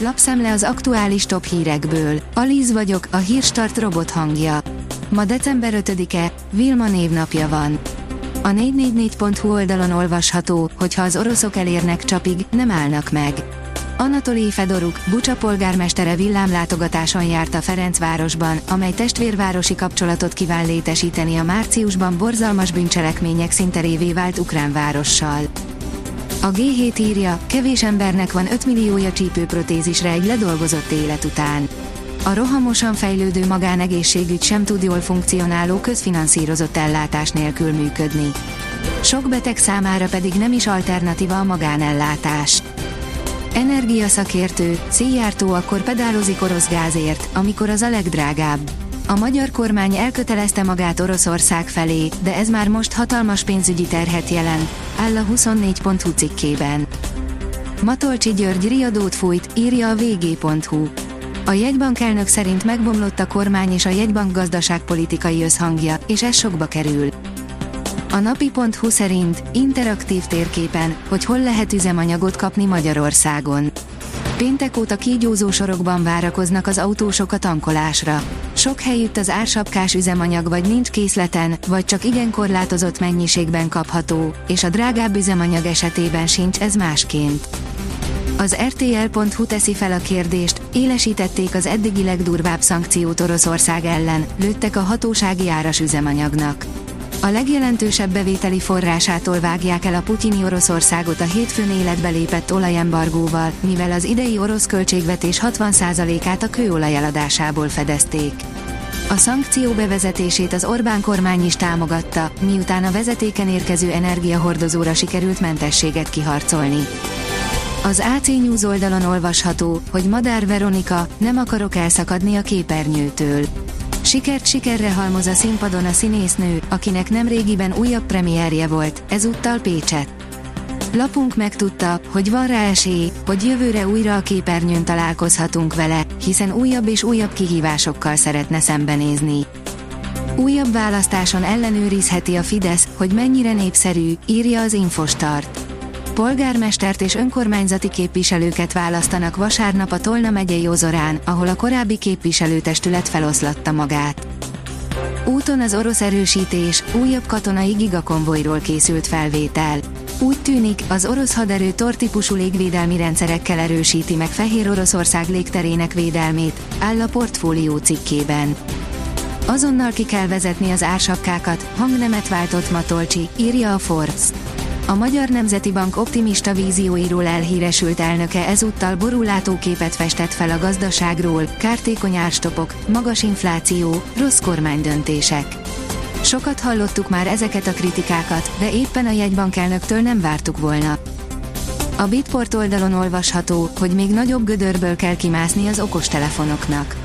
Lapszemle az aktuális top hírekből. Alíz vagyok, a hírstart robot hangja. Ma december 5-e, Vilma névnapja van. A 444.hu oldalon olvasható, hogy ha az oroszok elérnek csapig, nem állnak meg. Anatoli Fedoruk, Bucsa polgármestere villámlátogatáson járt a Ferencvárosban, amely testvérvárosi kapcsolatot kíván létesíteni a márciusban borzalmas bűncselekmények szinterévé vált ukrán várossal. A G7 írja, kevés embernek van 5 milliója csípőprotézisre egy ledolgozott élet után. A rohamosan fejlődő magánegészségügy sem tud jól funkcionáló közfinanszírozott ellátás nélkül működni. Sok beteg számára pedig nem is alternatíva a magánellátás. Energiaszakértő, széjjártó akkor pedálozik orosz gázért, amikor az a legdrágább. A magyar kormány elkötelezte magát Oroszország felé, de ez már most hatalmas pénzügyi terhet jelent, áll a 24.hu cikkében. Matolcsi György riadót fújt, írja a vg.hu. A jegybank elnök szerint megbomlott a kormány és a jegybank gazdaságpolitikai összhangja, és ez sokba kerül. A napi.hu szerint interaktív térképen, hogy hol lehet üzemanyagot kapni Magyarországon. Péntek óta kígyózó sorokban várakoznak az autósok a tankolásra. Sok helyütt az ársapkás üzemanyag vagy nincs készleten, vagy csak igen korlátozott mennyiségben kapható, és a drágább üzemanyag esetében sincs ez másként. Az RTL.hu teszi fel a kérdést, élesítették az eddigi legdurvább szankciót Oroszország ellen, lőttek a hatósági áras üzemanyagnak. A legjelentősebb bevételi forrásától vágják el a putyini Oroszországot a hétfőn életbe lépett olajembargóval, mivel az idei orosz költségvetés 60%-át a kőolaj eladásából fedezték. A szankció bevezetését az Orbán kormány is támogatta, miután a vezetéken érkező energiahordozóra sikerült mentességet kiharcolni. Az AC News oldalon olvasható, hogy Madár Veronika, nem akarok elszakadni a képernyőtől. Sikert sikerre halmoz a színpadon a színésznő, akinek nem régiben újabb premierje volt, ezúttal Pécset. Lapunk megtudta, hogy van rá esély, hogy jövőre újra a képernyőn találkozhatunk vele, hiszen újabb és újabb kihívásokkal szeretne szembenézni. Újabb választáson ellenőrizheti a Fidesz, hogy mennyire népszerű, írja az Infostart polgármestert és önkormányzati képviselőket választanak vasárnap a Tolna megyei Ozorán, ahol a korábbi képviselőtestület feloszlatta magát. Úton az orosz erősítés, újabb katonai gigakonvojról készült felvétel. Úgy tűnik, az orosz haderő tortípusú légvédelmi rendszerekkel erősíti meg Fehér Oroszország légterének védelmét, áll a portfólió cikkében. Azonnal ki kell vezetni az ársapkákat, hangnemet váltott Matolcsi, írja a Forbes. A Magyar Nemzeti Bank optimista vízióiról elhíresült elnöke ezúttal borulátó képet festett fel a gazdaságról, kártékony árstopok, magas infláció, rossz kormánydöntések. Sokat hallottuk már ezeket a kritikákat, de éppen a jegybankelnöktől nem vártuk volna. A Bitport oldalon olvasható, hogy még nagyobb gödörből kell kimászni az okostelefonoknak.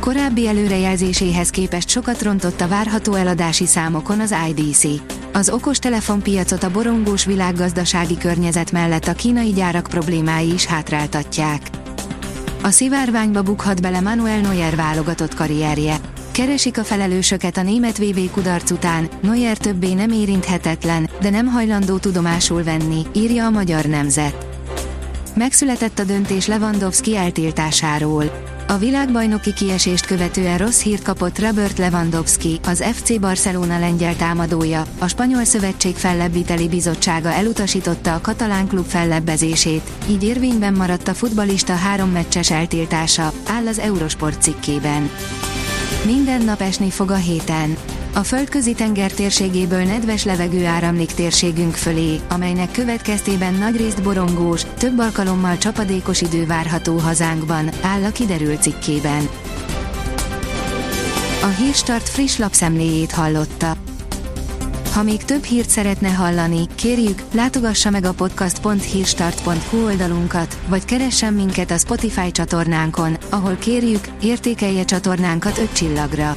Korábbi előrejelzéséhez képest sokat rontott a várható eladási számokon az IDC. Az okostelefon piacot a borongós világgazdasági környezet mellett a kínai gyárak problémái is hátráltatják. A szivárványba bukhat bele Manuel Neuer válogatott karrierje. Keresik a felelősöket a német VB kudarc után, Neuer többé nem érinthetetlen, de nem hajlandó tudomásul venni, írja a magyar nemzet. Megszületett a döntés Lewandowski eltiltásáról. A világbajnoki kiesést követően rossz hírt kapott Robert Lewandowski, az FC Barcelona lengyel támadója, a Spanyol Szövetség fellebbviteli bizottsága elutasította a katalán klub fellebbezését, így érvényben maradt a futbalista három meccses eltiltása, áll az Eurosport cikkében. Minden nap esni fog a héten. A földközi tenger térségéből nedves levegő áramlik térségünk fölé, amelynek következtében nagyrészt borongós, több alkalommal csapadékos idő várható hazánkban, áll a kiderült cikkében. A Hírstart friss lapszemléjét hallotta. Ha még több hírt szeretne hallani, kérjük, látogassa meg a podcast.hírstart.hu oldalunkat, vagy keressen minket a Spotify csatornánkon, ahol kérjük, értékelje csatornánkat 5 csillagra.